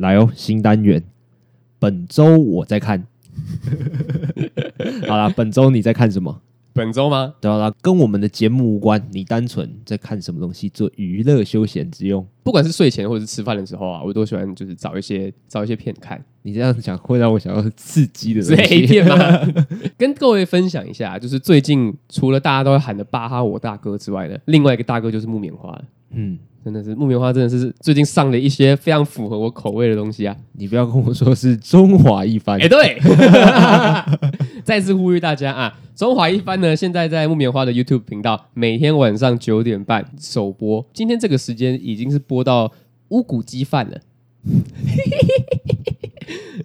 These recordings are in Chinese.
来哦，新单元，本周我在看。好啦，本周你在看什么？本周吗？对啊，跟我们的节目无关。你单纯在看什么东西做娱乐休闲之用？不管是睡前或者是吃饭的时候啊，我都喜欢就是找一些找一些片看。你这样讲会让我想到刺激的东西，是 A 片吗？跟各位分享一下，就是最近除了大家都会喊的巴哈我大哥之外的另外一个大哥就是木棉花了。嗯。真的是木棉花，真的是最近上了一些非常符合我口味的东西啊！你不要跟我说是中华一番，哎，对，再次呼吁大家啊，中华一番呢，现在在木棉花的 YouTube 频道每天晚上九点半首播，今天这个时间已经是播到乌骨鸡饭了。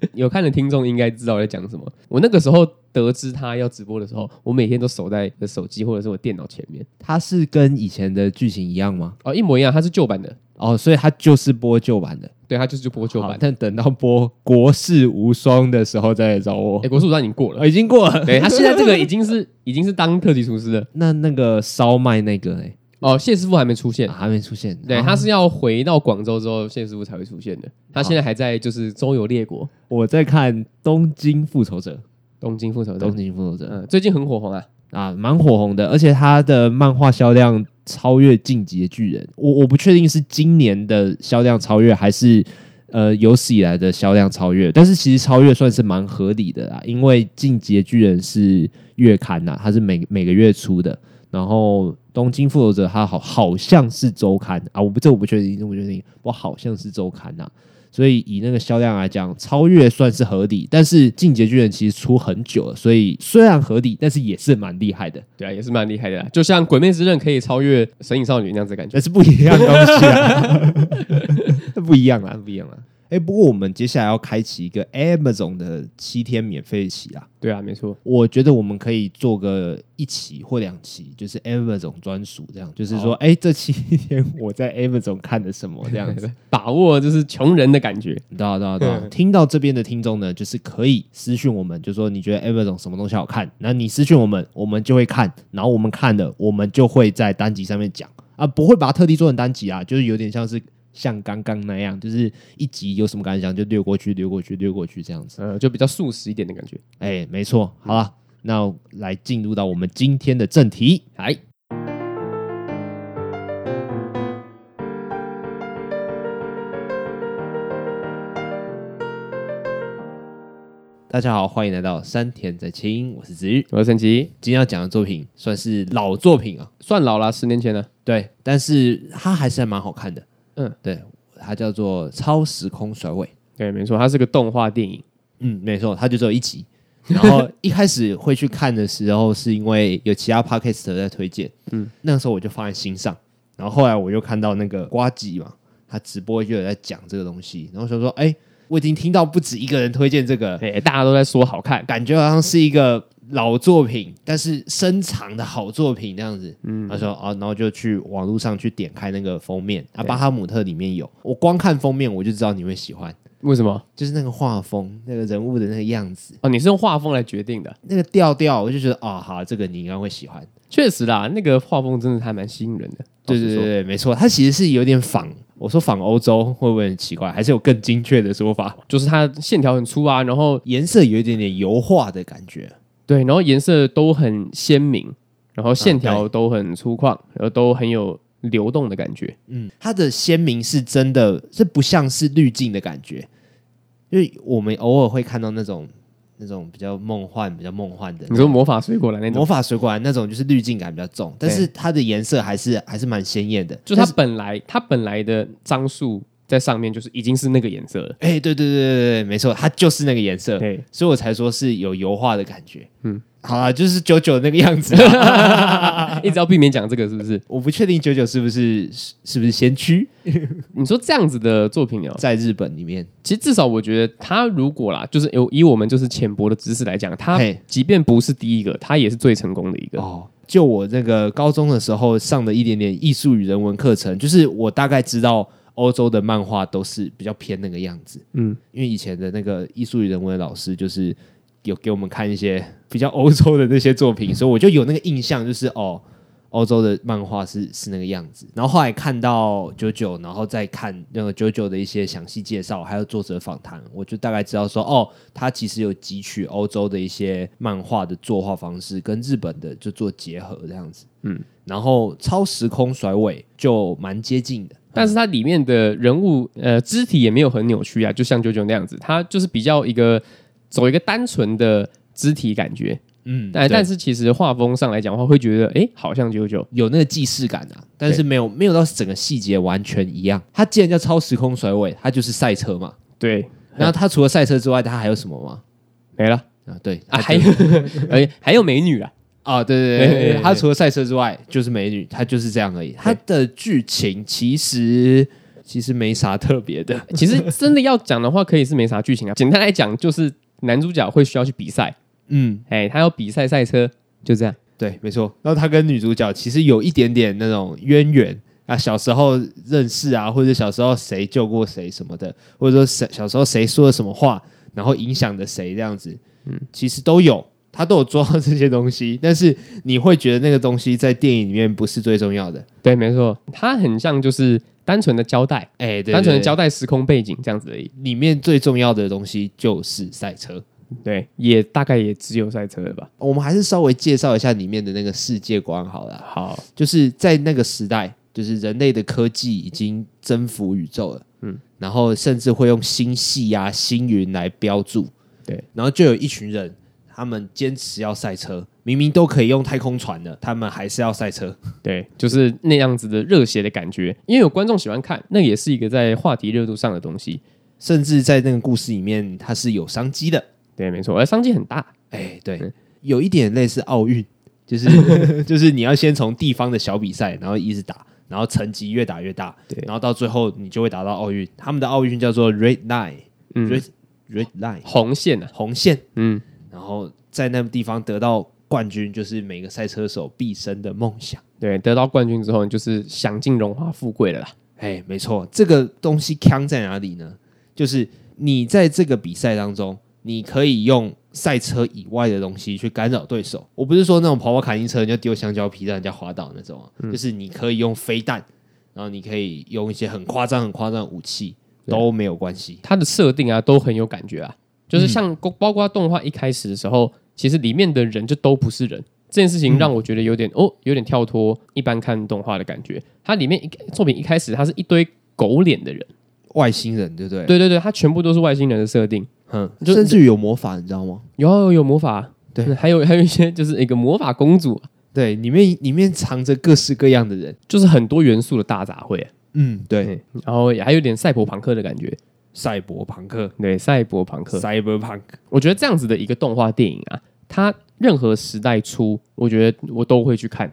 有看的听众应该知道我在讲什么。我那个时候得知他要直播的时候，我每天都守在手机或者是我电脑前面。他是跟以前的剧情一样吗？哦，一模一样，他是旧版的哦，所以他就是播旧版的。对，他就是播旧版。但等到播《国士无双》的时候再来找我。哎，《国士无双》已经过了，哦，已经过了。对，他现在这个已经是已经是当特级厨师了。那那个烧麦那个哎。哦，谢师傅还没出现，啊、还没出现。对，他是要回到广州之后，谢师傅才会出现的。他现在还在就是周游列国。我在看《东京复仇者》，东京复仇者，东京复仇者，嗯，最近很火红啊，啊，蛮火红的，而且他的漫画销量超越《进击的巨人》。我我不确定是今年的销量超越，还是呃有史以来的销量超越。但是其实超越算是蛮合理的啦，因为《进击的巨人》是月刊呐，它是每每个月出的。然后东京复仇者它好好像是周刊啊，我不这我不确定，我不确定，我好像是周刊呐、啊，所以以那个销量来讲，超越算是合理。但是进阶巨人其实出很久了，所以虽然合理，但是也是蛮厉害的。对啊，也是蛮厉害的，就像鬼灭之刃可以超越神隐少女那样子的感觉，但是不一样的东西啊，不一样啊，不一样啊。哎，不过我们接下来要开启一个 Amazon 的七天免费期啊！对啊，没错。我觉得我们可以做个一期或两期，就是 Amazon 专属这样，就是说，哎，这七天 我在 Amazon 看的什么这样子，把握就是穷人的感觉。对啊，对啊，对啊。听到这边的听众呢，就是可以私讯我们，就说你觉得 Amazon 什么东西好看，那你私讯我们，我们就会看，然后我们看了，我们就会在单集上面讲啊，不会把它特地做成单集啊，就是有点像是。像刚刚那样，就是一集有什么感想就略过去，略过去，略过去这样子，呃，就比较速食一点的感觉。哎，没错。好了，那来进入到我们今天的正题。来，大家好，欢迎来到山田在清，我是子玉，我是陈奇。今天要讲的作品算是老作品啊，算老了，十年前了。对，但是它还是还蛮好看的。嗯，对，它叫做《超时空甩尾》。对，没错，它是个动画电影。嗯，没错，它就只有一集。然后一开始会去看的时候，是因为有其他 podcast 在推荐。嗯，那个时候我就放在心上。然后后来我又看到那个瓜吉嘛，他直播就有在讲这个东西。然后就说：“哎，我已经听到不止一个人推荐这个，对，大家都在说好看，感觉好像是一个。”老作品，但是深藏的好作品这样子。嗯，他说啊，然后就去网络上去点开那个封面啊，巴哈姆特里面有。我光看封面我就知道你会喜欢，为什么？就是那个画风，那个人物的那个样子。哦，你是用画风来决定的？那个调调，我就觉得啊，好，这个你应该会喜欢。确实啦，那个画风真的还蛮吸引人的。对对对对，没错，它其实是有点仿。我说仿欧洲会不会很奇怪？还是有更精确的说法？就是它线条很粗啊，然后颜色有一点点油画的感觉。对，然后颜色都很鲜明，然后线条都很粗犷，然后都很有流动的感觉。嗯，它的鲜明是真的，这不像是滤镜的感觉，因为我们偶尔会看到那种那种比较梦幻、比较梦幻的。你说魔法水果篮那种？魔法水果篮那种就是滤镜感比较重，但是它的颜色还是还是蛮鲜艳的。就它本来它本来的张数。在上面就是已经是那个颜色了，哎，对对对对对，没错，它就是那个颜色，对，所以我才说是有油画的感觉。嗯，好啊，就是九九那个样子，一直要避免讲这个是不是？我不确定九九是不是是不是先驱。你说这样子的作品哦，在日本里面，其实至少我觉得他如果啦，就是有以我们就是浅薄的知识来讲，他即便不是第一个，他也是最成功的一个。哦，就我那个高中的时候上的一点点艺术与人文课程，就是我大概知道。欧洲的漫画都是比较偏那个样子，嗯，因为以前的那个艺术与人文的老师就是有给我们看一些比较欧洲的那些作品，所以我就有那个印象，就是哦，欧洲的漫画是是那个样子。然后后来看到九九，然后再看那个九九的一些详细介绍，还有作者访谈，我就大概知道说，哦，他其实有汲取欧洲的一些漫画的作画方式，跟日本的就做结合这样子。嗯，然后超时空甩尾就蛮接近的，但是它里面的人物呃肢体也没有很扭曲啊，就像九九那样子，它就是比较一个走一个单纯的肢体感觉。嗯，但但是其实画风上来讲的话，会觉得哎、欸，好像九九有那个既视感啊，但是没有没有到整个细节完全一样。它既然叫超时空甩尾，它就是赛车嘛。对，然后它除了赛车之外，它还有什么吗？没了啊，对啊，还有 哎，还有美女啊啊，对对对，对，它除了赛车之外就是美女，他就是这样而已。他的剧情其实其实没啥特别的，其实真的要讲的话，可以是没啥剧情啊。简单来讲，就是男主角会需要去比赛。嗯，哎，他要比赛赛车，就这样。对，没错。然后他跟女主角其实有一点点那种渊源啊，小时候认识啊，或者小时候谁救过谁什么的，或者说谁小时候谁说了什么话，然后影响着谁这样子。嗯，其实都有，他都有做到这些东西。但是你会觉得那个东西在电影里面不是最重要的。对，没错，它很像就是单纯的交代，哎，对对对，单纯的交代时空背景这样子而已。里面最重要的东西就是赛车。对，也大概也只有赛车了吧。我们还是稍微介绍一下里面的那个世界观好了。好，就是在那个时代，就是人类的科技已经征服宇宙了。嗯，然后甚至会用星系啊、星云来标注。对，然后就有一群人，他们坚持要赛车，明明都可以用太空船的，他们还是要赛车。对，就是那样子的热血的感觉，因为有观众喜欢看，那也是一个在话题热度上的东西。甚至在那个故事里面，它是有商机的。对，没错，而商机很大。哎，对，嗯、有一点类似奥运，就是 就是你要先从地方的小比赛，然后一直打，然后成绩越打越大，对，然后到最后你就会达到奥运。他们的奥运叫做 Red Line，嗯，Red Red Line，红线啊，红线，嗯，然后在那个地方得到冠军，就是每个赛车手毕生的梦想。对，得到冠军之后，你就是享尽荣华富贵了啦。哎，没错，这个东西强在哪里呢？就是你在这个比赛当中。你可以用赛车以外的东西去干扰对手。我不是说那种跑跑卡丁车，你就丢香蕉皮让人家滑倒那种啊，嗯、就是你可以用飞弹，然后你可以用一些很夸张、很夸张的武器都没有关系。它的设定啊都很有感觉啊，就是像包括动画一开始的时候，其实里面的人就都不是人。这件事情让我觉得有点哦，有点跳脱一般看动画的感觉。它里面一作品一开始，它是一堆狗脸的人，外星人，对不对？对对对，它全部都是外星人的设定。嗯，甚至于有魔法，你知道吗？有有有魔法，对，还有还有一些就是一个魔法公主，对，里面里面藏着各式各样的人，就是很多元素的大杂烩。嗯，对，然后也还有点赛博朋克的感觉，赛博朋克，对，赛博朋克，Cyberpunk。我觉得这样子的一个动画电影啊，它任何时代出，我觉得我都会去看。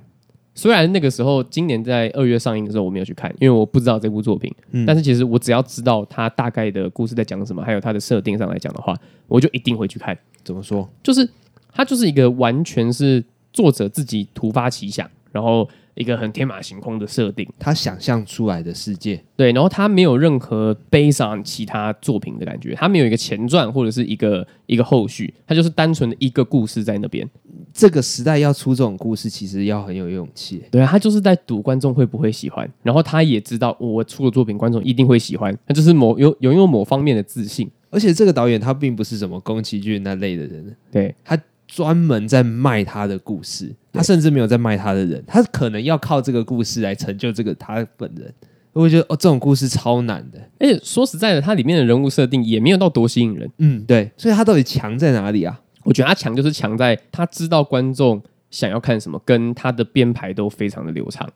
虽然那个时候，今年在二月上映的时候，我没有去看，因为我不知道这部作品。嗯，但是其实我只要知道它大概的故事在讲什么，还有它的设定上来讲的话，我就一定会去看。怎么说？就是它就是一个完全是作者自己突发奇想，然后。一个很天马行空的设定，他想象出来的世界，对，然后他没有任何 based on 其他作品的感觉，他没有一个前传或者是一个一个后续，他就是单纯的一个故事在那边。这个时代要出这种故事，其实要很有勇气。对啊，他就是在赌观众会不会喜欢，然后他也知道我出的作品观众一定会喜欢，他就是某有拥有某方面的自信。而且这个导演他并不是什么宫崎骏那类的人，对他。专门在卖他的故事，他甚至没有在卖他的人，他可能要靠这个故事来成就这个他本人。我觉得哦，这种故事超难的，而且说实在的，它里面的人物设定也没有到多吸引人。嗯，对，所以他到底强在哪里啊？我觉得他强就是强在他知道观众想要看什么，跟他的编排都非常的流畅。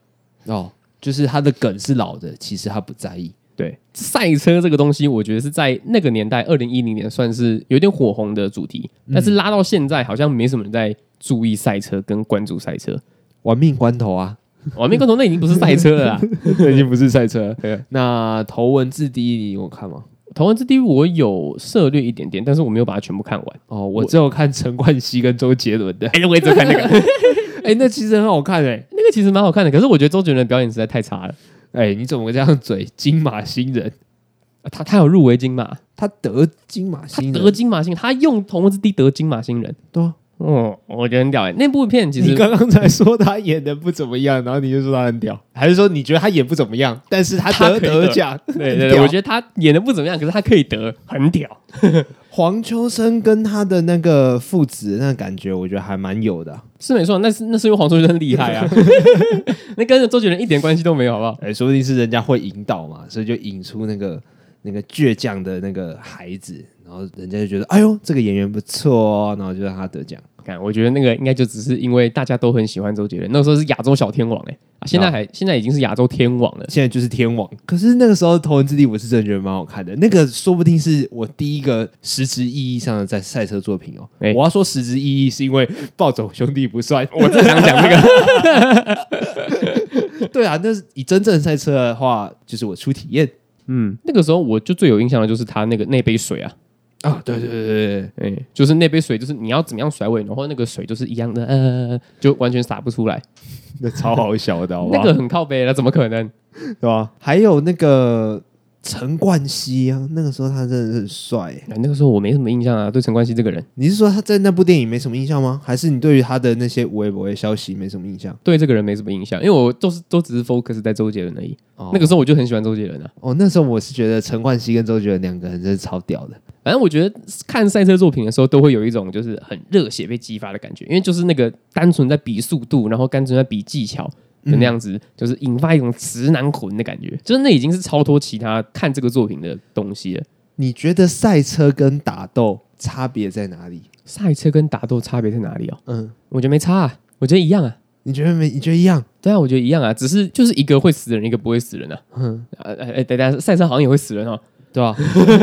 哦，就是他的梗是老的，其实他不在意。对赛车这个东西，我觉得是在那个年代，二零一零年算是有点火红的主题。但是拉到现在，好像没什么人在注意赛车跟关注赛车。玩命关头啊，玩命关头那已经不是赛车了啦，那已经不是赛车。对，那头文字 D 你有看吗？头文字 D 我有涉略一点点，但是我没有把它全部看完。哦，我只有看陈冠希跟周杰伦的。哎，我也只看那个。哎，那其实很好看哎，那个其实蛮好看的。可是我觉得周杰伦的表演实在太差了。哎，你怎么这样嘴？金马新人，他他有入围金马，他得金马新人，他得金马新人，他用同文字 D 得金马新人，对啊，哦，我觉得很屌哎！那部片其实你刚刚才说他演的不怎么样，然后你就说他很屌，还是说你觉得他演不怎么样，但是他得得奖？对对对，我觉得他演的不怎么样，可是他可以得，很屌。黄秋生跟他的那个父子那感觉，我觉得还蛮有的，是没错。那是那是因为黄秋生厉害啊，那跟周杰伦一点关系都没有，好不好？哎，说不定是人家会引导嘛，所以就引出那个那个倔强的那个孩子。然后人家就觉得，哎呦，这个演员不错哦，然后就让他得奖。看，我觉得那个应该就只是因为大家都很喜欢周杰伦，那个时候是亚洲小天王哎，啊，现在还现在已经是亚洲天王了，现在就是天王。可是那个时候《头文字 D》我是真的觉得蛮好看的，那个说不定是我第一个实质意义上的在赛车作品哦。我要说实质意义是因为《暴走兄弟》不算，我正想讲这个。对啊，那是以真正赛车的话，就是我初体验。嗯，那个时候我就最有印象的就是他那个那杯水啊。啊，对对对对对，哎，就是那杯水，就是你要怎么样甩尾，然后那个水就是一样的，呃，就完全洒不出来，那超好笑的，那个很靠背，那怎么可能，对吧？还有那个。陈冠希啊，那个时候他真的是很帅、欸。那个时候我没什么印象啊，对陈冠希这个人。你是说他在那部电影没什么印象吗？还是你对于他的那些微博的消息没什么印象？对这个人没什么印象，因为我都是都只是 focus 在周杰伦而已。哦、那个时候我就很喜欢周杰伦啊。哦，那时候我是觉得陈冠希跟周杰伦两个人真是超屌的。反正我觉得看赛车作品的时候，都会有一种就是很热血被激发的感觉，因为就是那个单纯在比速度，然后单纯在比技巧。就那样子，就是引发一种直男魂的感觉，就是那已经是超脱其他看这个作品的东西了。你觉得赛车跟打斗差别在哪里？赛车跟打斗差别在哪里哦？嗯，我觉得没差啊，我觉得一样啊。你觉得没？你觉得一样？对啊，我觉得一样啊，只是就是一个会死人，一个不会死人啊。嗯，哎哎，等等，赛车好像也会死人哦，对吧？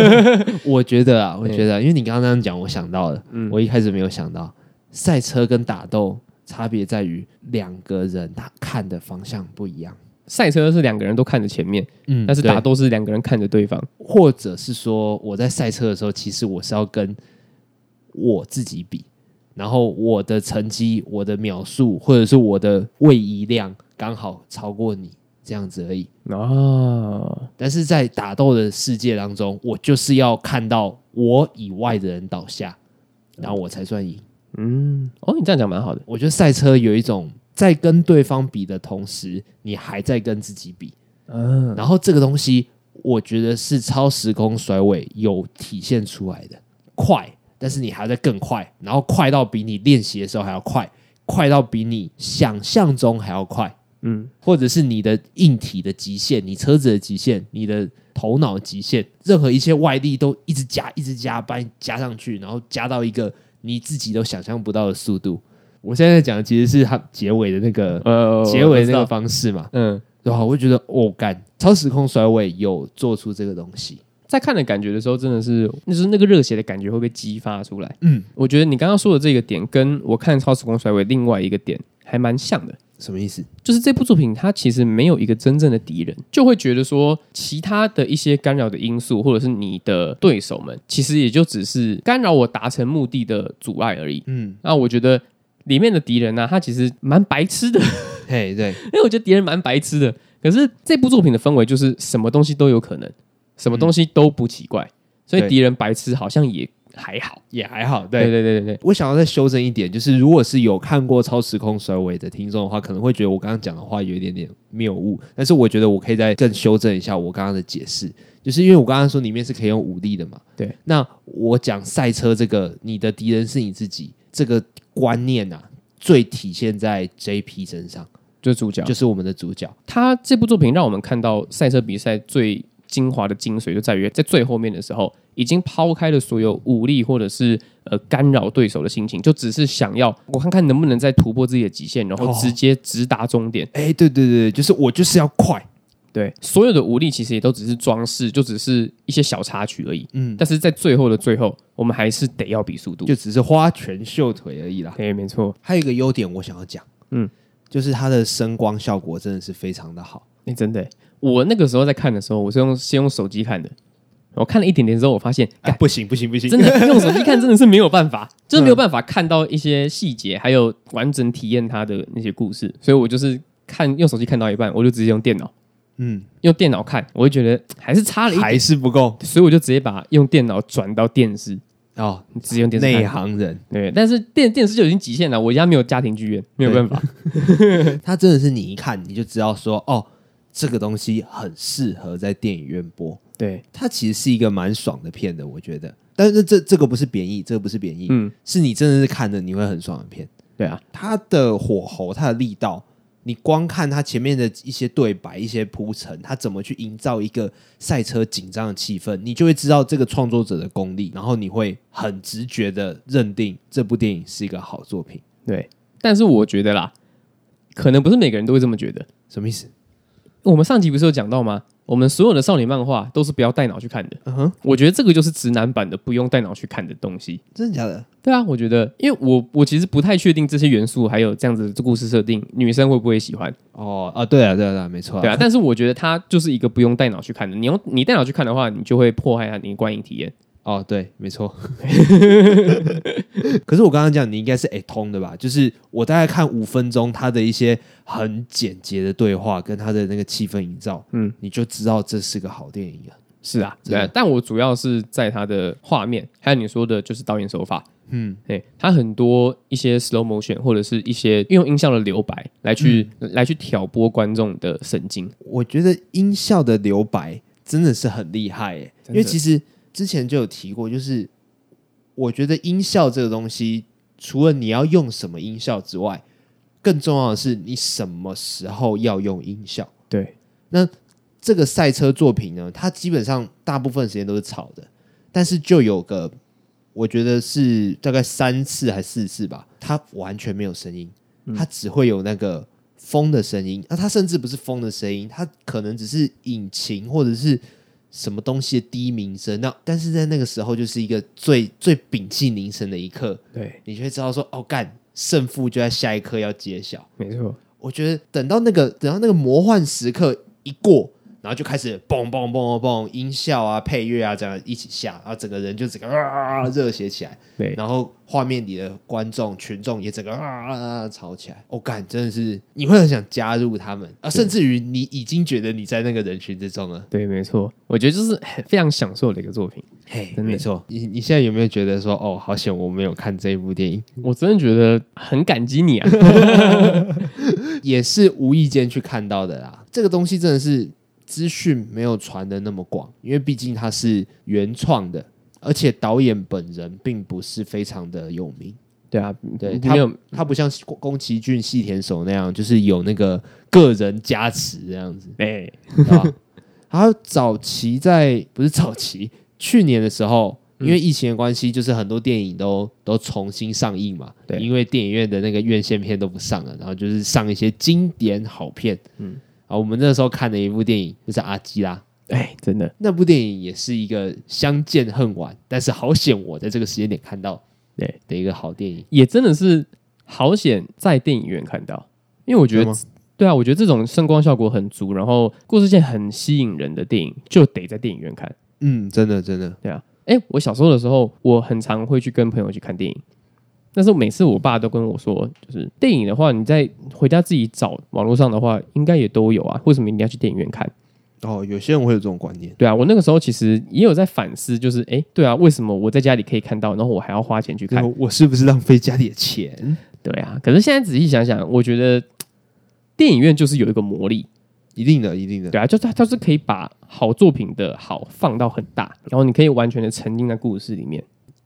我觉得啊，我觉得，因为你刚刚那样讲，我想到了，嗯，我一开始没有想到赛车跟打斗。差别在于两个人他看的方向不一样。赛车是两个人都看着前面，嗯，但是打斗是两个人看着对方，或者是说我在赛车的时候，其实我是要跟我自己比，然后我的成绩、我的秒数或者是我的位移量刚好超过你这样子而已啊。但是在打斗的世界当中，我就是要看到我以外的人倒下，然后我才算赢。嗯，哦，你这样讲蛮好的。我觉得赛车有一种在跟对方比的同时，你还在跟自己比。嗯，然后这个东西，我觉得是超时空甩尾有体现出来的，快，但是你还在更快，然后快到比你练习的时候还要快，快到比你想象中还要快。嗯，或者是你的硬体的极限，你车子的极限，你的头脑极限，任何一切外力都一直加，一直加，把你加上去，然后加到一个。你自己都想象不到的速度，我现在讲的其实是它结尾的那个呃结尾的那个方式嘛，嗯，对吧？我会觉得哦，干超时空甩尾有做出这个东西，在看的感觉的时候，真的是那就是那个热血的感觉会被激发出来。嗯，我觉得你刚刚说的这个点，跟我看超时空甩尾另外一个点还蛮像的。什么意思？就是这部作品它其实没有一个真正的敌人，就会觉得说其他的一些干扰的因素，或者是你的对手们，其实也就只是干扰我达成目的的阻碍而已。嗯，那我觉得里面的敌人呢、啊，他其实蛮白痴的。嘿，对，因为我觉得敌人蛮白痴的。可是这部作品的氛围就是什么东西都有可能，什么东西都不奇怪，所以敌人白痴好像也。还好，也还好。对对对对对，我想要再修正一点，就是如果是有看过《超时空甩尾》的听众的话，可能会觉得我刚刚讲的话有一点点谬误。但是我觉得我可以再更修正一下我刚刚的解释，就是因为我刚刚说里面是可以用武力的嘛。对，那我讲赛车这个，你的敌人是你自己这个观念啊，最体现在 JP 身上，就是主角，就是我们的主角。他这部作品让我们看到赛车比赛最精华的精髓，就在于在最后面的时候。已经抛开了所有武力或者是呃干扰对手的心情，就只是想要我看看能不能再突破自己的极限，然后直接直达终点。哎、哦，对对对，就是我就是要快。对，所有的武力其实也都只是装饰，就只是一些小插曲而已。嗯，但是在最后的最后，我们还是得要比速度，就只是花拳绣腿而已啦。对，没错。还有一个优点我想要讲，嗯，就是它的声光效果真的是非常的好。哎，真的，我那个时候在看的时候，我是用先用手机看的。我看了一点点之后，我发现，哎，不行不行不行，真的 用手机看真的是没有办法，就是没有办法看到一些细节，还有完整体验它的那些故事。所以我就是看用手机看到一半，我就直接用电脑，嗯，用电脑看，我就觉得还是差了一点，还是不够，所以我就直接把用电脑转到电视，哦，你只用电视内行人对，但是电电视就已经极限了。我家没有家庭剧院，没有办法。他真的是你一看你就知道说，哦，这个东西很适合在电影院播。对，它其实是一个蛮爽的片的，我觉得。但是这这个不是贬义，这个不是贬义，嗯，是你真的是看的你会很爽的片。对啊，它的火候，它的力道。你光看它前面的一些对白、一些铺陈，它怎么去营造一个赛车紧张的气氛，你就会知道这个创作者的功力，然后你会很直觉的认定这部电影是一个好作品。对，但是我觉得啦，可能不是每个人都会这么觉得。什么意思？我们上集不是有讲到吗？我们所有的少女漫画都是不要带脑去看的。嗯哼，我觉得这个就是直男版的不用带脑去看的东西。真的假的？对啊，我觉得，因为我我其实不太确定这些元素还有这样子的故事设定，女生会不会喜欢？哦啊，对啊，对啊，对啊，没错。对啊，但是我觉得它就是一个不用带脑去看的。你用你带脑去看的话，你就会破坏它你的观影体验。哦，对，没错。可是我刚刚讲，你应该是哎通的吧？就是我大概看五分钟，他的一些很简洁的对话跟他的那个气氛营造，嗯，你就知道这是个好电影了。是啊，对。但我主要是在他的画面，还有你说的就是导演手法，嗯，对，他很多一些 slow motion 或者是一些运用音效的留白来去、嗯、来去挑拨观众的神经。我觉得音效的留白真的是很厉害耶，因为其实。之前就有提过，就是我觉得音效这个东西，除了你要用什么音效之外，更重要的是你什么时候要用音效。对，那这个赛车作品呢，它基本上大部分时间都是吵的，但是就有个我觉得是大概三次还四次吧，它完全没有声音，它只会有那个风的声音。那它甚至不是风的声音，它可能只是引擎或者是。什么东西的第一名声？那但是在那个时候，就是一个最最屏气凝神的一刻。对，你就会知道说，哦，干，胜负就在下一刻要揭晓。没错，我觉得等到那个等到那个魔幻时刻一过。然后就开始嘣嘣嘣嘣嘣，音效啊、配乐啊这样一起下，然后整个人就整个啊热血起来。对，然后画面里的观众群众也整个啊啊吵起来。我、哦、感，真的是你会很想加入他们啊，甚至于你已经觉得你在那个人群之中了。对，没错，我觉得就是非常享受的一个作品。嘿，没错。你你现在有没有觉得说，哦，好险我没有看这一部电影？我真的觉得很感激你啊，也是无意间去看到的啦。这个东西真的是。资讯没有传的那么广，因为毕竟它是原创的，而且导演本人并不是非常的有名。对啊，对他没有，他不像宫崎骏、细田守那样，就是有那个个人加持这样子。哎、欸，然后早期在不是早期，去年的时候，因为疫情的关系，就是很多电影都都重新上映嘛。对，因为电影院的那个院线片都不上了，然后就是上一些经典好片。嗯。啊，我们那时候看的一部电影就是《阿基拉》，哎，真的，那部电影也是一个相见恨晚，但是好险我在这个时间点看到，对的一个好电影，也真的是好险在电影院看到，因为我觉得，对啊，我觉得这种声光效果很足，然后故事线很吸引人的电影，就得在电影院看。嗯，真的，真的，对啊，哎，我小时候的时候，我很常会去跟朋友去看电影。但是每次我爸都跟我说，就是电影的话，你在回家自己找网络上的话，应该也都有啊。为什么一定要去电影院看？哦，有些人会有这种观念。对啊，我那个时候其实也有在反思，就是哎、欸，对啊，为什么我在家里可以看到，然后我还要花钱去看？我是不是浪费家里的钱？对啊。可是现在仔细想想，我觉得电影院就是有一个魔力，一定的，一定的。对啊，就是它，它是可以把好作品的好放到很大，然后你可以完全的沉浸在故事里面。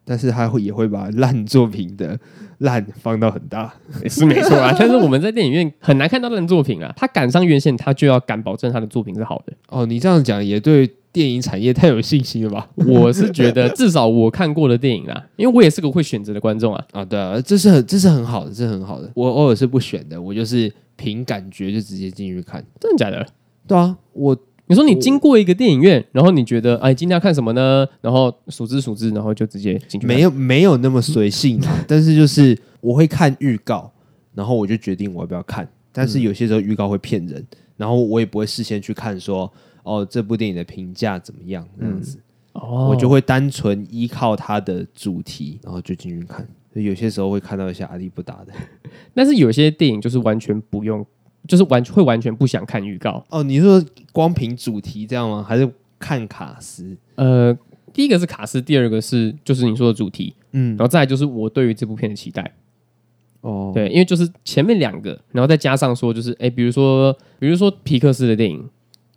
但是他会也会把烂作品的烂放到很大，是没错啊。但是我们在电影院很难看到烂作品啊。他赶上院线，他就要敢保证他的作品是好的。哦，你这样讲也对电影产业太有信心了吧？我是觉得至少我看过的电影啊，因为我也是个会选择的观众啊。啊，对啊，这是很这是很好的，这是很好的。我偶尔是不选的，我就是凭感觉就直接进去看。真的假的？对啊，我。你说你经过一个电影院，然后你觉得哎，今天要看什么呢？然后数字数字，然后就直接进去。没有没有那么随性啊，但是就是我会看预告，然后我就决定我要不要看。但是有些时候预告会骗人，然后我也不会事先去看说哦，这部电影的评价怎么样这样子。哦，我就会单纯依靠它的主题，然后就进去看。有些时候会看到一些阿里不达的，但是有些电影就是完全不用。就是完会完全不想看预告哦？你是说光凭主题这样吗？还是看卡斯？呃，第一个是卡斯，第二个是就是你说的主题，嗯，然后再来就是我对于这部片的期待。哦，对，因为就是前面两个，然后再加上说就是哎，比如说比如说皮克斯的电影，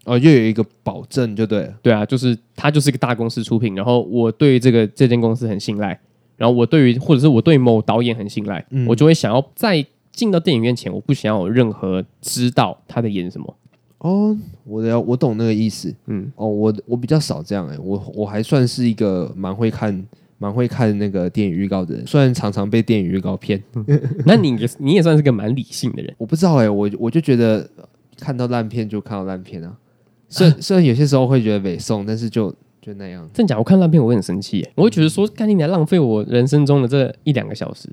哦，又有一个保证就对了，对啊，就是它就是一个大公司出品，然后我对这个这间公司很信赖，然后我对于或者是我对某导演很信赖，嗯，我就会想要在进到电影院前，我不想要有任何知道他在演什么。哦，我的我懂那个意思，嗯，哦，我我比较少这样哎、欸，我我还算是一个蛮会看蛮会看那个电影预告的人，虽然常常被电影预告骗。那你也你也算是个蛮理性的人，我不知道哎、欸，我我就觉得看到烂片就看到烂片啊，虽然虽然有些时候会觉得北宋，但是就就那样。真假？我看烂片我会很生气、欸，我会觉得说，干你娘浪费我人生中的这一两个小时。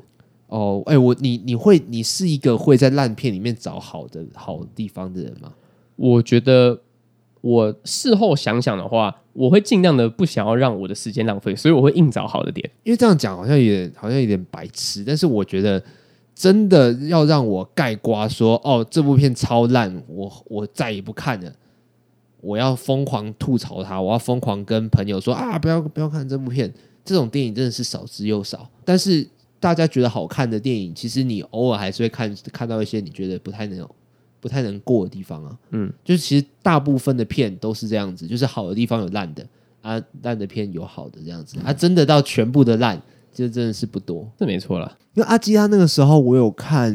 哦，哎、欸，我你你会你是一个会在烂片里面找好的好地方的人吗？我觉得我事后想想的话，我会尽量的不想要让我的时间浪费，所以我会硬找好的点。因为这样讲好像也好像有点白痴，但是我觉得真的要让我盖瓜说，哦，这部片超烂，我我再也不看了，我要疯狂吐槽它，我要疯狂跟朋友说啊，不要不要看这部片。这种电影真的是少之又少。但是大家觉得好看的电影，其实你偶尔还是会看看到一些你觉得不太能有。不太能过的地方啊，嗯，就是其实大部分的片都是这样子，就是好的地方有烂的啊，烂的片有好的这样子，啊，真的到全部的烂，就真的是不多，这没错啦。因为阿基拉那个时候我有看，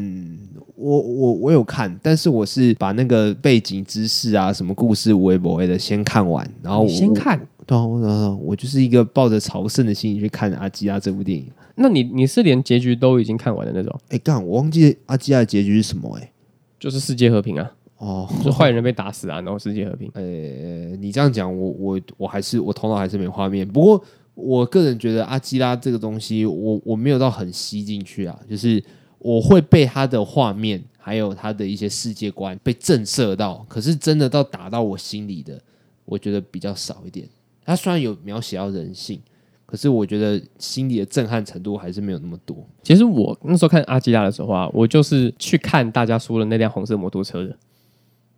我我我有看，但是我是把那个背景知识啊，什么故事无微不微的先看完，然后我先看，对，啊，我我就是一个抱着朝圣的心去看阿基拉这部电影。那你你是连结局都已经看完的那种？哎，干，我忘记阿基拉的结局是什么？哎。就是世界和平啊！哦，就坏人被打死啊，然后世界和平。呃、欸，你这样讲，我我我还是我头脑还是没画面。不过我个人觉得阿基拉这个东西，我我没有到很吸进去啊。就是我会被他的画面，还有他的一些世界观被震慑到。可是真的到打到我心里的，我觉得比较少一点。他虽然有描写到人性。可是我觉得心里的震撼程度还是没有那么多。其实我那时候看阿基拉的时候啊，我就是去看大家说的那辆红色摩托车的，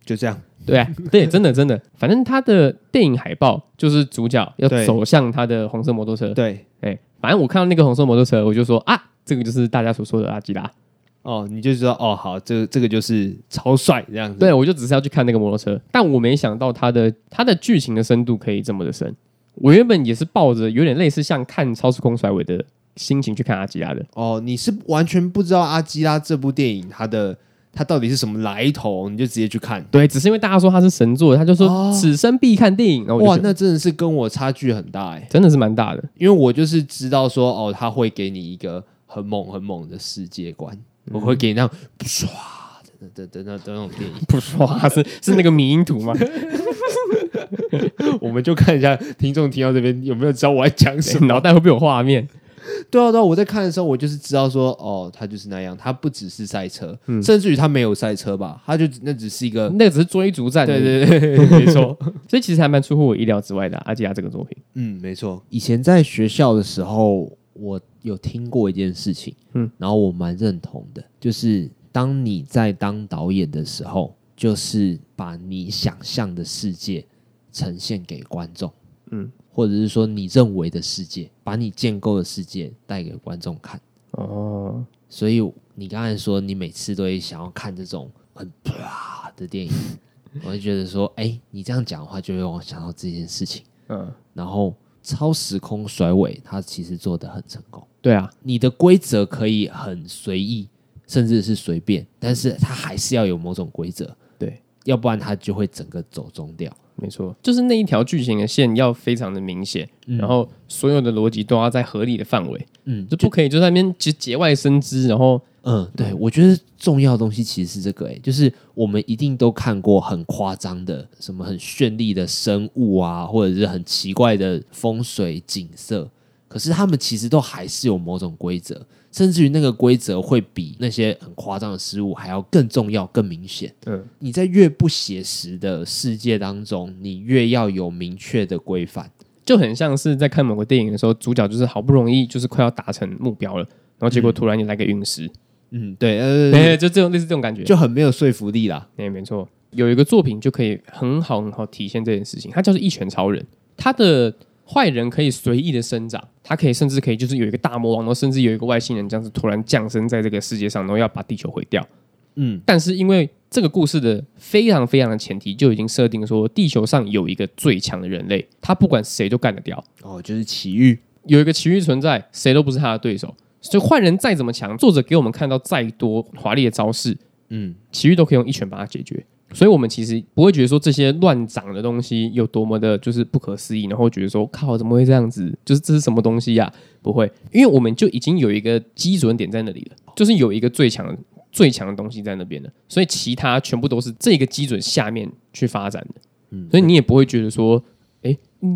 就这样。对啊，对，真的真的，反正他的电影海报就是主角要走向他的红色摩托车。对，哎，反正我看到那个红色摩托车，我就说啊，这个就是大家所说的阿基拉。哦，你就知道哦，好，这个这个就是超帅这样子。对，我就只是要去看那个摩托车，但我没想到它的它的剧情的深度可以这么的深。我原本也是抱着有点类似像看超时空甩尾的心情去看阿基拉的。哦，你是完全不知道阿基拉这部电影它的它到底是什么来头，你就直接去看？对，只是因为大家说它是神作，他就说此生必看电影。哇，那真的是跟我差距很大哎，真的是蛮大的。因为我就是知道说哦，他会给你一个很猛很猛的世界观，嗯、我会给你那样唰的的的的那种电影，不唰是是那个迷因图吗？我们就看一下听众听到这边有没有知道我在讲什么，脑袋会不会有画面？对啊，对啊，我在看的时候，我就是知道说，哦，他就是那样，他不只是赛车，嗯、甚至于他没有赛车吧，他就那只是一个，那个只是追逐战，对对对，没错。所以其实还蛮出乎我意料之外的，阿基亚这个作品。嗯，没错。以前在学校的时候，我有听过一件事情，嗯，然后我蛮认同的，就是当你在当导演的时候，就是把你想象的世界。呈现给观众，嗯，或者是说你认为的世界，把你建构的世界带给观众看。哦，所以你刚才说你每次都会想要看这种很啪 的电影，我就觉得说，哎、欸，你这样讲的话，就会让我想到这件事情。嗯，然后超时空甩尾，它其实做得很成功。对啊，你的规则可以很随意，甚至是随便，但是它还是要有某种规则。对，要不然它就会整个走中掉。没错，就是那一条剧情的线要非常的明显，嗯、然后所有的逻辑都要在合理的范围，嗯，就不可以就在那边节节外生枝，然后，嗯，对，我觉得重要的东西其实是这个、欸，哎，就是我们一定都看过很夸张的，什么很绚丽的生物啊，或者是很奇怪的风水景色，可是他们其实都还是有某种规则。甚至于那个规则会比那些很夸张的事物还要更重要、更明显。嗯，你在越不写实的世界当中，你越要有明确的规范，就很像是在看某个电影的时候，主角就是好不容易就是快要达成目标了，然后结果突然你来个陨石。嗯，对，呃，对，就这种类似这种感觉，就很没有说服力啦。对，没错，有一个作品就可以很好很好体现这件事情，它叫做《一拳超人》，他的坏人可以随意的生长，他可以甚至可以就是有一个大魔王，然后甚至有一个外星人这样子突然降生在这个世界上，然后要把地球毁掉。嗯，但是因为这个故事的非常非常的前提就已经设定说，地球上有一个最强的人类，他不管谁都干得掉。哦，就是奇遇，有一个奇遇存在，谁都不是他的对手。所以坏人再怎么强，作者给我们看到再多华丽的招式，嗯，奇遇都可以用一拳把它解决。所以我们其实不会觉得说这些乱长的东西有多么的，就是不可思议，然后觉得说靠，怎么会这样子？就是这是什么东西呀、啊？不会，因为我们就已经有一个基准点在那里了，就是有一个最强。最强的东西在那边了，所以其他全部都是这个基准下面去发展的。嗯，所以你也不会觉得说，哎，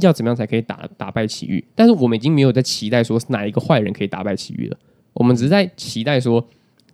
要怎么样才可以打打败奇遇？但是我们已经没有在期待说哪一个坏人可以打败奇遇了，我们只是在期待说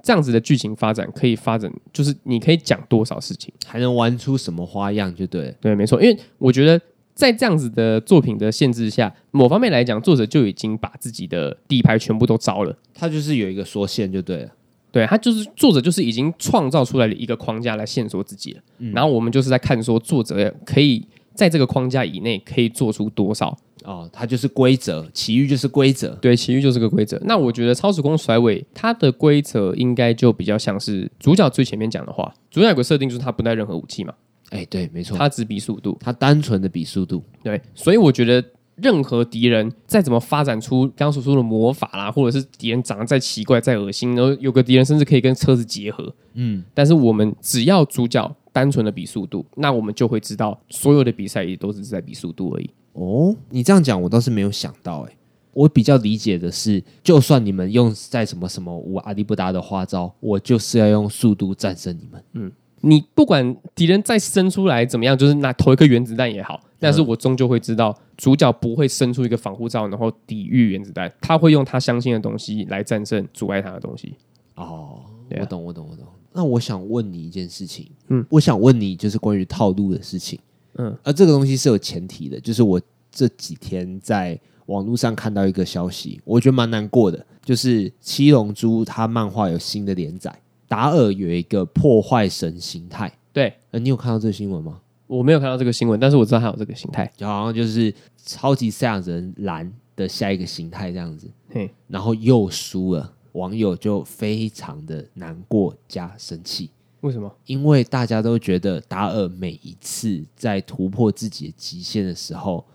这样子的剧情发展可以发展，就是你可以讲多少事情，还能玩出什么花样，就对了。对，没错。因为我觉得在这样子的作品的限制下，某方面来讲，作者就已经把自己的底牌全部都招了，他就是有一个缩限就对了。对，他就是作者，就是已经创造出来了一个框架来线索自己了。嗯、然后我们就是在看说，作者可以在这个框架以内可以做出多少哦，它就是规则，其余就是规则，对，其余就是个规则。那我觉得超时空甩尾它的规则应该就比较像是主角最前面讲的话，主角有个设定就是他不带任何武器嘛。哎，对，没错，他只比速度，他单纯的比速度。对，所以我觉得。任何敌人再怎么发展出刚刚所说的魔法啦，或者是敌人长得再奇怪、再恶心，然后有个敌人甚至可以跟车子结合，嗯，但是我们只要主角单纯的比速度，那我们就会知道所有的比赛也都是在比速度而已。哦，你这样讲我倒是没有想到，哎，我比较理解的是，就算你们用在什么什么无阿迪不达的花招，我就是要用速度战胜你们。嗯，你不管敌人再生出来怎么样，就是拿投一颗原子弹也好。但是我终究会知道，主角不会生出一个防护罩，然后抵御原子弹。他会用他相信的东西来战胜阻碍他的东西。哦，我懂，我懂，我懂。那我想问你一件事情，嗯，我想问你就是关于套路的事情，嗯，而这个东西是有前提的，就是我这几天在网络上看到一个消息，我觉得蛮难过的，就是《七龙珠》它漫画有新的连载，达尔有一个破坏神形态。对，呃，你有看到这个新闻吗？我没有看到这个新闻，但是我知道他有这个形态，就好像就是超级赛亚人蓝的下一个形态这样子。嘿，然后又输了，网友就非常的难过加生气。为什么？因为大家都觉得达尔每一次在突破自己的极限的时候，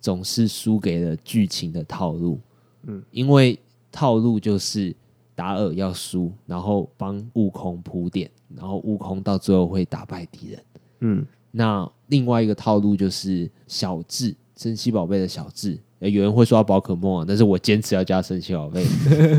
总是输给了剧情的套路。嗯，因为套路就是达尔要输，然后帮悟空铺垫，然后悟空到最后会打败敌人。嗯。那另外一个套路就是小智，神奇宝贝的小智，有人会说要宝可梦啊，但是我坚持要加神奇宝贝。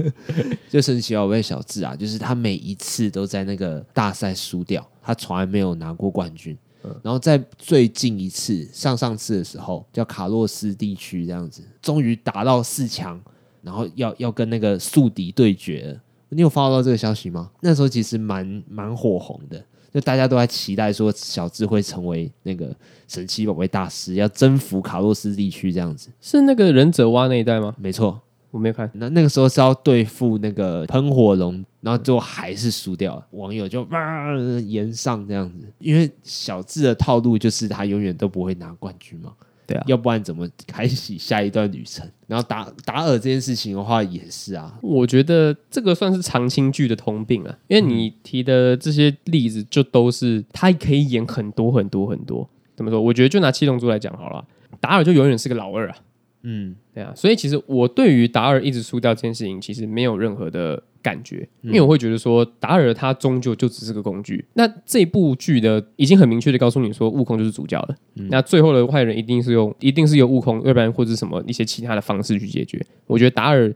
就神奇宝贝小智啊，就是他每一次都在那个大赛输掉，他从来没有拿过冠军。然后在最近一次上上次的时候，叫卡洛斯地区这样子，终于打到四强，然后要要跟那个宿敌对决了。你有 follow 到这个消息吗？那时候其实蛮蛮火红的。就大家都在期待说小智会成为那个神奇宝贝大师，要征服卡洛斯地区这样子，是那个忍者蛙那一代吗？没错，我没有看。那那个时候是要对付那个喷火龙，然后最后还是输掉了。网友就哇炎上这样子，因为小智的套路就是他永远都不会拿冠军嘛。对啊，要不然怎么开启下一段旅程？然后达达尔这件事情的话也是啊，我觉得这个算是长青剧的通病啊，因为你提的这些例子就都是他可以演很多很多很多。怎么说？我觉得就拿七龙珠来讲好了，达尔就永远是个老二啊。嗯，对啊，所以其实我对于达尔一直输掉这件事情，其实没有任何的感觉，因为我会觉得说达尔他终究就只是个工具。那这部剧的已经很明确的告诉你说，悟空就是主角了。嗯、那最后的坏人一定是用，一定是由悟空，要不然或者什么一些其他的方式去解决。我觉得达尔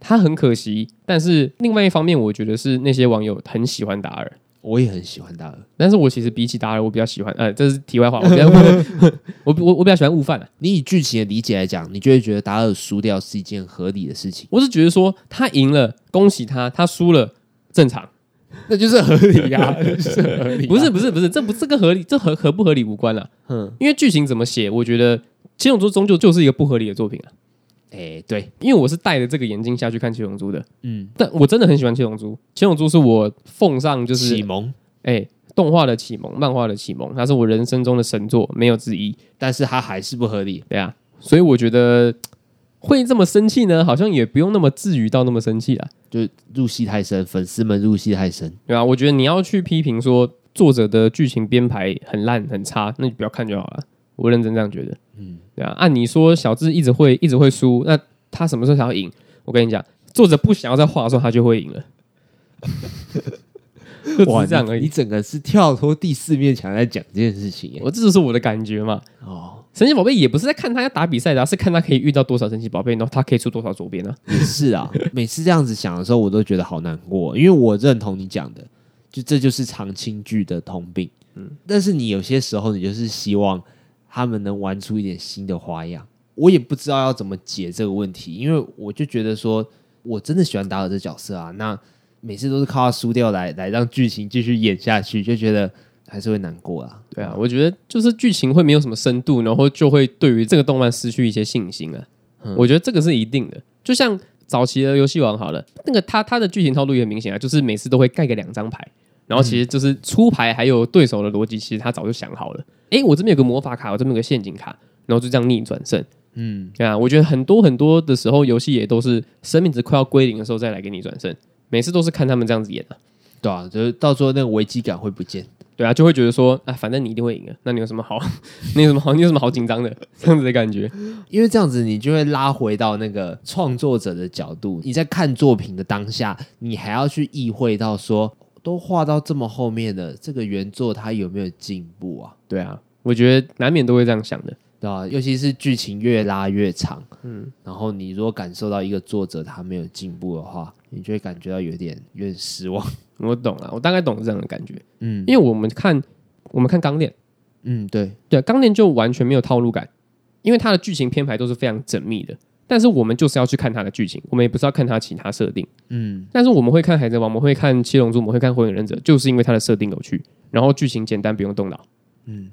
他很可惜，但是另外一方面，我觉得是那些网友很喜欢达尔。我也很喜欢达尔，但是我其实比起达尔，我比较喜欢，呃，这是题外话，我比较 我我我比较喜欢悟饭啊。你以剧情的理解来讲，你就会觉得达尔输掉是一件合理的事情。我是觉得说他赢了，恭喜他；他输了，正常，那就是合理呀、啊，就是合理、啊。不是不是不是，这不这个合理，这和合不合理无关了。嗯，因为剧情怎么写，我觉得《七龙珠》终究就是一个不合理的作品啊。哎、欸，对，因为我是戴着这个眼镜下去看《七龙珠》的，嗯，但我真的很喜欢《七龙珠》，《七龙珠》是我奉上就是启蒙，哎、欸，动画的启蒙，漫画的启蒙，它是我人生中的神作，没有之一。但是它还是不合理，对啊，所以我觉得会这么生气呢，好像也不用那么至于到那么生气啊。就入戏太深，粉丝们入戏太深，对啊，我觉得你要去批评说作者的剧情编排很烂很差，那你不要看就好了。我认真这样觉得，嗯，对啊。按你说小智一直会一直会输，那他什么时候想要赢？我跟你讲，作者不想要再画的时候，他就会赢了。哇，这样而已。你整个是跳脱第四面墙在讲这件事情，我这就是我的感觉嘛。哦，神奇宝贝也不是在看他要打比赛的，是看他可以遇到多少神奇宝贝，然后他可以出多少左边呢？也是啊，每次这样子想的时候，我都觉得好难过，因为我认同你讲的，就这就是长青剧的通病。嗯，但是你有些时候，你就是希望他们能玩出一点新的花样。我也不知道要怎么解这个问题，因为我就觉得说，我真的喜欢达尔这角色啊，那。每次都是靠他输掉来来让剧情继续演下去，就觉得还是会难过啊。对啊，我觉得就是剧情会没有什么深度，然后就会对于这个动漫失去一些信心啊。嗯、我觉得这个是一定的。就像早期的游戏王好了，那个他他的剧情套路也很明显啊，就是每次都会盖个两张牌，然后其实就是出牌还有对手的逻辑，其实他早就想好了。哎，我这边有个魔法卡，我这边有个陷阱卡，然后就这样逆转胜。嗯，对啊，我觉得很多很多的时候，游戏也都是生命值快要归零的时候再来给你转胜。每次都是看他们这样子演的，啊，对啊，就是到时候那个危机感会不见，对啊，就会觉得说，啊，反正你一定会赢啊，那你有什么好，你有什么好，你有什么好紧张的这样子的感觉？因为这样子你就会拉回到那个创作者的角度，你在看作品的当下，你还要去意会到说，都画到这么后面的这个原作，它有没有进步啊？对啊，我觉得难免都会这样想的。对啊，尤其是剧情越拉越长，嗯，然后你如果感受到一个作者他没有进步的话，你就会感觉到有点有点失望。我懂了，我大概懂这样的感觉，嗯，因为我们看我们看钢炼，嗯，对对，钢炼就完全没有套路感，因为它的剧情编排都是非常缜密的。但是我们就是要去看它的剧情，我们也不是要看它其他设定，嗯。但是我们会看海贼王，我们会看七龙珠，我们会看火影忍者，就是因为它的设定有趣，然后剧情简单，不用动脑，嗯。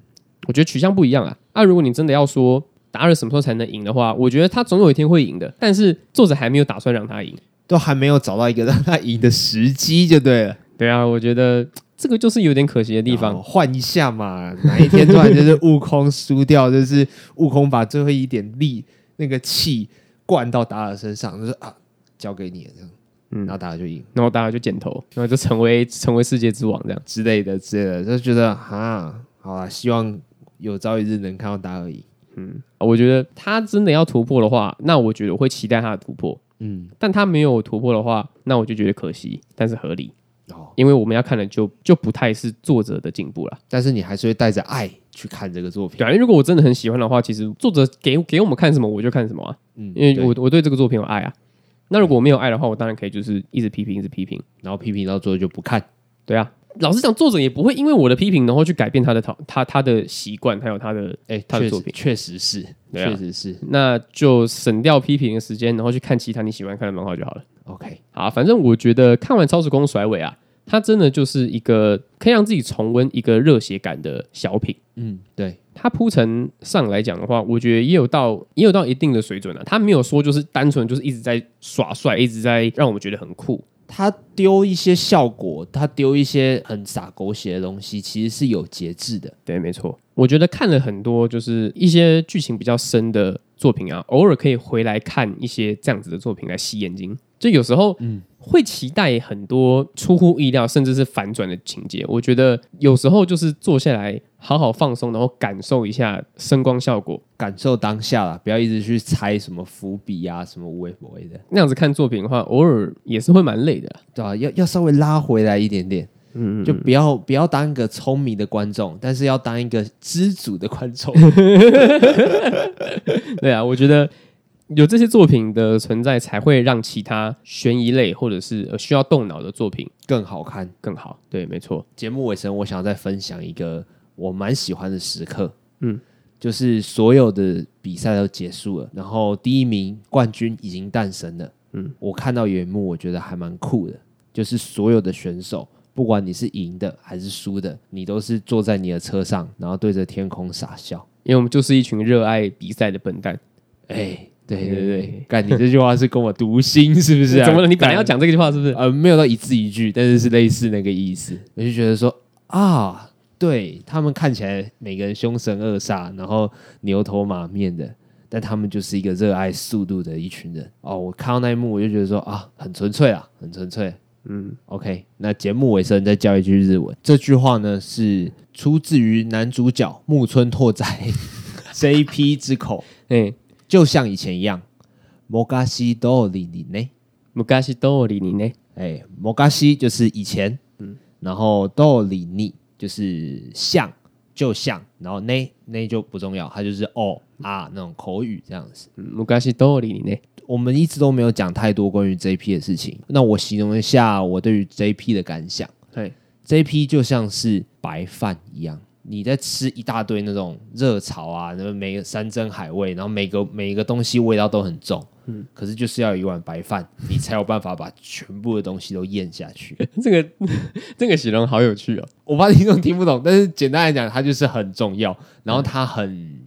我觉得取向不一样啊！啊，如果你真的要说达尔什么时候才能赢的话，我觉得他总有一天会赢的。但是作者还没有打算让他赢，都还没有找到一个让他赢的时机，就对了。对啊，我觉得这个就是有点可惜的地方。换一下嘛，哪一天突然就是悟空输掉，就是悟空把最后一点力那个气灌到达尔身上，就是啊，交给你了这样，嗯，然后达尔就赢，然后达尔就剪头，然后就成为成为世界之王这样之类的之类的，就觉得哈，好啊，希望。有朝一日能看到达而已，嗯，我觉得他真的要突破的话，那我觉得我会期待他的突破，嗯，但他没有突破的话，那我就觉得可惜，但是合理。哦，因为我们要看的就就不太是作者的进步了，但是你还是会带着爱去看这个作品，对，因为如果我真的很喜欢的话，其实作者给给我们看什么我就看什么啊，嗯，因为我我对这个作品有爱啊，那如果我没有爱的话，我当然可以就是一直批评，一直批评，然后批评到最后就不看，对啊。老实讲，作者也不会因为我的批评，然后去改变他的他他他的习惯，还有他的哎、欸、他的作品，确实是，确、啊、实是，那就省掉批评的时间，然后去看其他你喜欢看的漫画就好了。OK，好，反正我觉得看完《超时空甩尾》啊，它真的就是一个可以让自己重温一个热血感的小品。嗯，对，它铺陈上来讲的话，我觉得也有到也有到一定的水准了、啊。他没有说就是单纯就是一直在耍帅，一直在让我们觉得很酷。他丢一些效果，他丢一些很洒狗血的东西，其实是有节制的。对，没错。我觉得看了很多，就是一些剧情比较深的作品啊，偶尔可以回来看一些这样子的作品来洗眼睛。就有时候，嗯。会期待很多出乎意料，甚至是反转的情节。我觉得有时候就是坐下来好好放松，然后感受一下声光效果，感受当下啦，不要一直去猜什么伏笔啊，什么无谓不谓的。那样子看作品的话，偶尔也是会蛮累的，对吧？要要稍微拉回来一点点，嗯，就不要不要当一个聪明的观众，但是要当一个知足的观众。对啊，我觉得。有这些作品的存在，才会让其他悬疑类或者是需要动脑的作品更好看、更好。对，没错。节目尾声，我想要再分享一个我蛮喜欢的时刻。嗯，就是所有的比赛都结束了，然后第一名冠军已经诞生了。嗯，我看到有一幕，我觉得还蛮酷的，就是所有的选手，不管你是赢的还是输的，你都是坐在你的车上，然后对着天空傻笑，因为我们就是一群热爱比赛的笨蛋。哎。对对对，干你这句话是跟我读心是不是啊？怎么了？你本来要讲这句话是不是？呃，没有到一字一句，但是是类似那个意思。我就觉得说啊，对他们看起来每个人凶神恶煞，然后牛头马面的，但他们就是一个热爱速度的一群人哦。我看到那一幕，我就觉得说啊，很纯粹啊，很纯粹。嗯，OK。那节目尾声再教一句日文，这句话呢是出自于男主角木村拓哉 JP 之口。哎，就像以前一样，摩嘎西多里里呢，摩嘎西多里里呢。哎，摩嘎西就是以前，嗯，然后多里尼就是像。就像，然后那那就不重要，它就是哦啊那种口语这样子。昔通り呢，我们一直都没有讲太多关于 JP 的事情。那我形容一下我对于 JP 的感想。对，JP 就像是白饭一样。你在吃一大堆那种热炒啊，那每个山珍海味，然后每个每一个东西味道都很重，嗯，可是就是要有一碗白饭，你才有办法把全部的东西都咽下去。这个这个形容好有趣哦，我怕听众听不懂，但是简单来讲，它就是很重要，然后它很，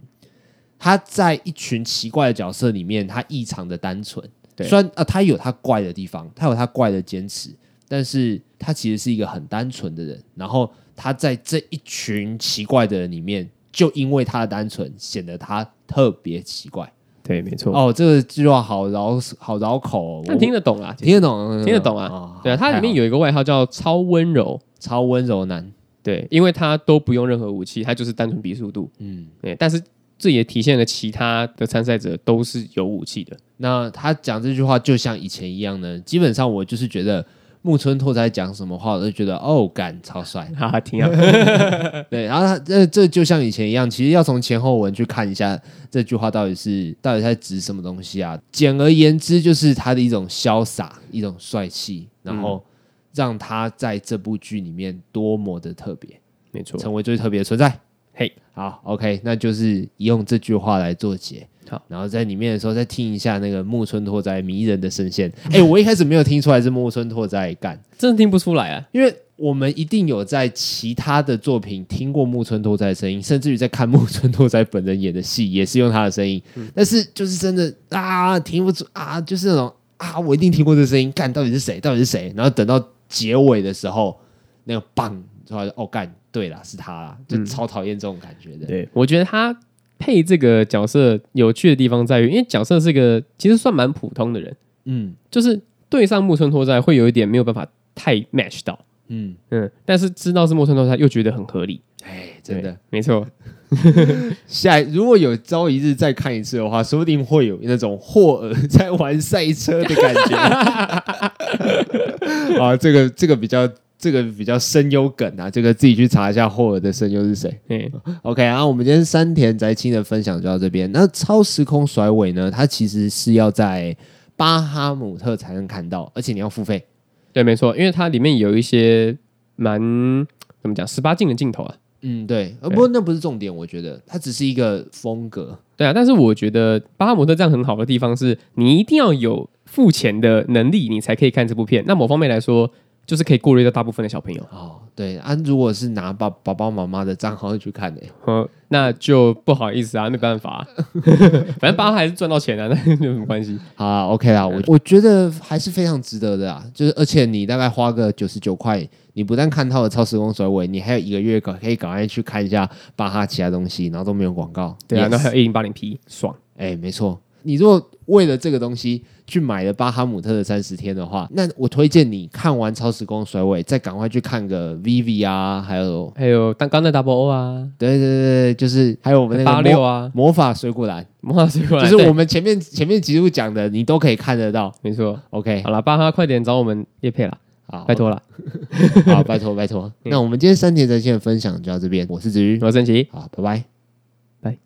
它在一群奇怪的角色里面，它异常的单纯。对，虽然啊，它有它怪的地方，它有它怪的坚持，但是它其实是一个很单纯的人，然后。他在这一群奇怪的人里面，就因为他的单纯，显得他特别奇怪。对，没错。哦，这个句话好绕，好绕口。但听得懂啊，听得懂，听得懂啊。哦、对啊，他里面有一个外号叫“超温柔”，超温柔男。对，因为他都不用任何武器，他就是单纯比速度。嗯，对。但是这也体现了其他的参赛者都是有武器的。那他讲这句话就像以前一样呢？基本上我就是觉得。木村拓哉讲什么话，我都觉得哦，干超帅，哈 哈，挺好。对，然后他这这就像以前一样，其实要从前后文去看一下这句话到底是到底在指什么东西啊？简而言之，就是他的一种潇洒，一种帅气，然后让他在这部剧里面多么的特别，没错，成为最特别的存在。嘿，好，OK，那就是用这句话来做结。好，然后在里面的时候再听一下那个木村拓哉迷人的声线。哎，我一开始没有听出来是木村拓哉干，真的听不出来啊。因为我们一定有在其他的作品听过木村拓哉的声音，甚至于在看木村拓哉本人演的戏 也是用他的声音。嗯、但是就是真的啊，听不出啊，就是那种啊，我一定听过这声音，干到底是谁？到底是谁？然后等到结尾的时候，那个棒出来，哦，干对了，是他啦，就超讨厌这种感觉的。嗯、对，我觉得他。配这个角色有趣的地方在于，因为角色是个其实算蛮普通的人，嗯，就是对上木村拓哉会有一点没有办法太 match 到，嗯嗯，但是知道是木村拓哉又觉得很合理，哎，真的没错。下如果有朝一日再看一次的话，说不定会有那种霍尔在玩赛车的感觉。啊，这个这个比较。这个比较声优梗啊，这个自己去查一下霍尔的声优是谁。嗯，OK，然后我们今天山田宅青的分享就到这边。那超时空甩尾呢？它其实是要在巴哈姆特才能看到，而且你要付费。对，没错，因为它里面有一些蛮怎么讲十八禁的镜头啊。嗯，对，呃，不过那不是重点，我觉得它只是一个风格。对啊，但是我觉得巴哈姆特这样很好的地方是，你一定要有付钱的能力，你才可以看这部片。那某方面来说。就是可以过滤掉大部分的小朋友。哦，对啊，如果是拿爸爸爸妈妈的账号去看呢，嗯，那就不好意思啊，没办法，反正爸还是赚到钱啊，那有什么关系？好啊，OK 啦，我我觉得还是非常值得的啊，就是而且你大概花个九十九块，你不但看到了超时空甩尾，你还有一个月可可以赶快去看一下巴哈其他东西，然后都没有广告，对啊，那还有一零八零 P，爽，哎，没错。你如果为了这个东西去买了巴哈姆特的三十天的话，那我推荐你看完超时空甩尾，再赶快去看个 Vivy 啊，还有还有刚刚的 Double O 啊，对对对，就是还有我们那个八六啊，魔法水果篮，魔法水果篮，就是我们前面前面几部讲的，你都可以看得到，没错。OK，好了，巴哈快点找我们叶配了，好，拜托了，好，拜托拜托。那我们今天三田在线分享就到这边，我是子瑜，我是神奇，好，拜。拜。